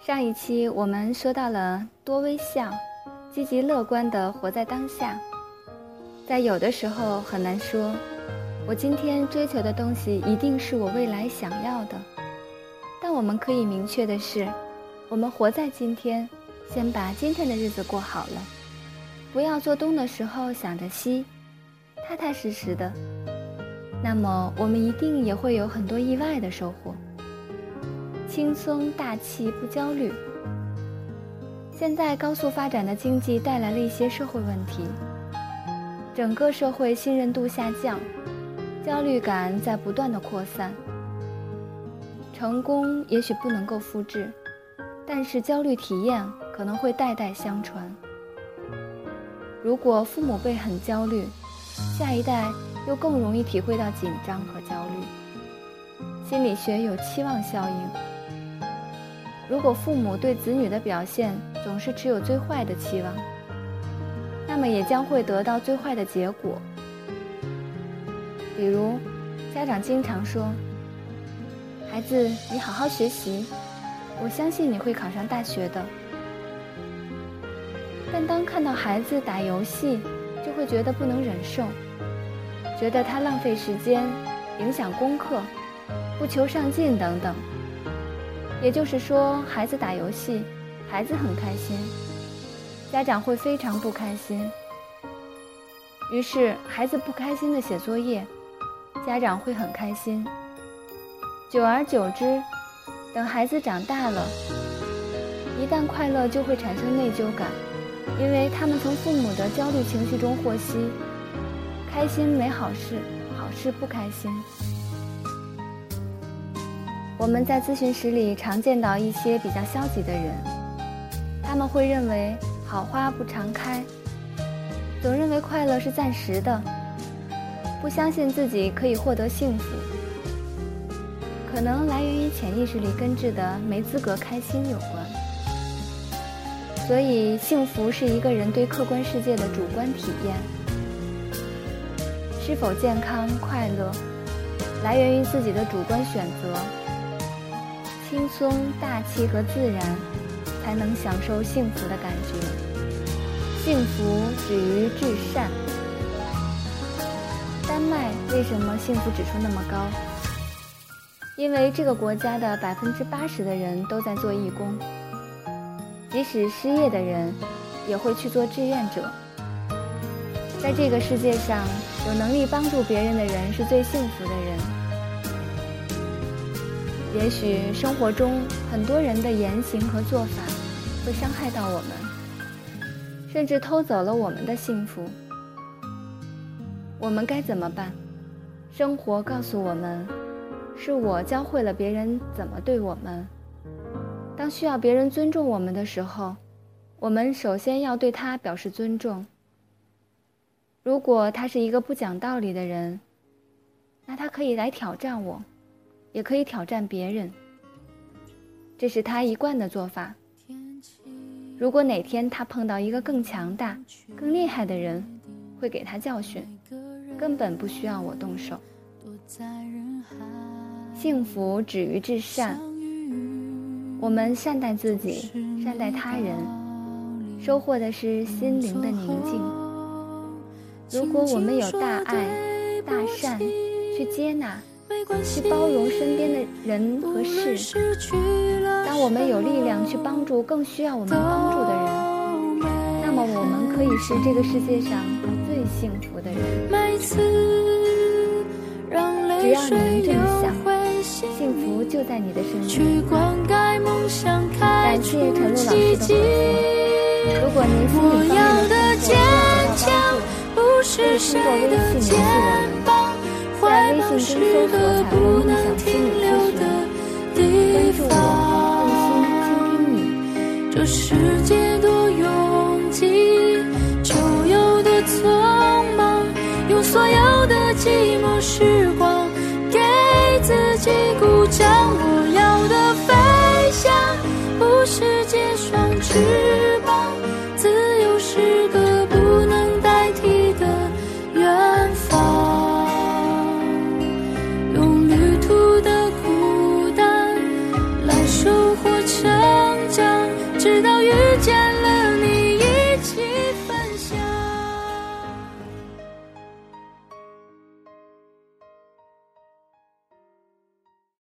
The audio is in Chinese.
上一期我们说到了多微笑，积极乐观的活在当下。在有的时候很难说，我今天追求的东西一定是我未来想要的。但我们可以明确的是，我们活在今天，先把今天的日子过好了，不要做东的时候想着西，踏踏实实的。那么我们一定也会有很多意外的收获。轻松大气不焦虑。现在高速发展的经济带来了一些社会问题，整个社会信任度下降，焦虑感在不断的扩散。成功也许不能够复制，但是焦虑体验可能会代代相传。如果父母辈很焦虑，下一代又更容易体会到紧张和焦虑。心理学有期望效应。如果父母对子女的表现总是持有最坏的期望，那么也将会得到最坏的结果。比如，家长经常说：“孩子，你好好学习，我相信你会考上大学的。”但当看到孩子打游戏，就会觉得不能忍受，觉得他浪费时间，影响功课，不求上进等等。也就是说，孩子打游戏，孩子很开心，家长会非常不开心。于是，孩子不开心的写作业，家长会很开心。久而久之，等孩子长大了，一旦快乐就会产生内疚感，因为他们从父母的焦虑情绪中获悉：开心没好事，好事不开心。我们在咨询室里常见到一些比较消极的人，他们会认为好花不常开，总认为快乐是暂时的，不相信自己可以获得幸福，可能来源于潜意识里根治的没资格开心有关。所以，幸福是一个人对客观世界的主观体验，是否健康快乐，来源于自己的主观选择。轻松、大气和自然，才能享受幸福的感觉。幸福止于至善。丹麦为什么幸福指数那么高？因为这个国家的百分之八十的人都在做义工，即使失业的人，也会去做志愿者。在这个世界上，有能力帮助别人的人是最幸福的人。也许生活中很多人的言行和做法会伤害到我们，甚至偷走了我们的幸福。我们该怎么办？生活告诉我们，是我教会了别人怎么对我们。当需要别人尊重我们的时候，我们首先要对他表示尊重。如果他是一个不讲道理的人，那他可以来挑战我。也可以挑战别人，这是他一贯的做法。如果哪天他碰到一个更强大、更厉害的人，会给他教训，根本不需要我动手。幸福止于至善，我们善待自己，善待他人，收获的是心灵的宁静。如果我们有大爱、大善，去接纳。去包容身边的人和事。当我们有力量去帮助更需要我们帮助的人，那么我们可以是这个世界上最幸福的人。只要你能这么想，幸福就在你的身边。感谢陈露老师的分享。如果您心理方面的困惑需要帮助，可微信搜不能停梦想心理咨询”，关注我，这世界。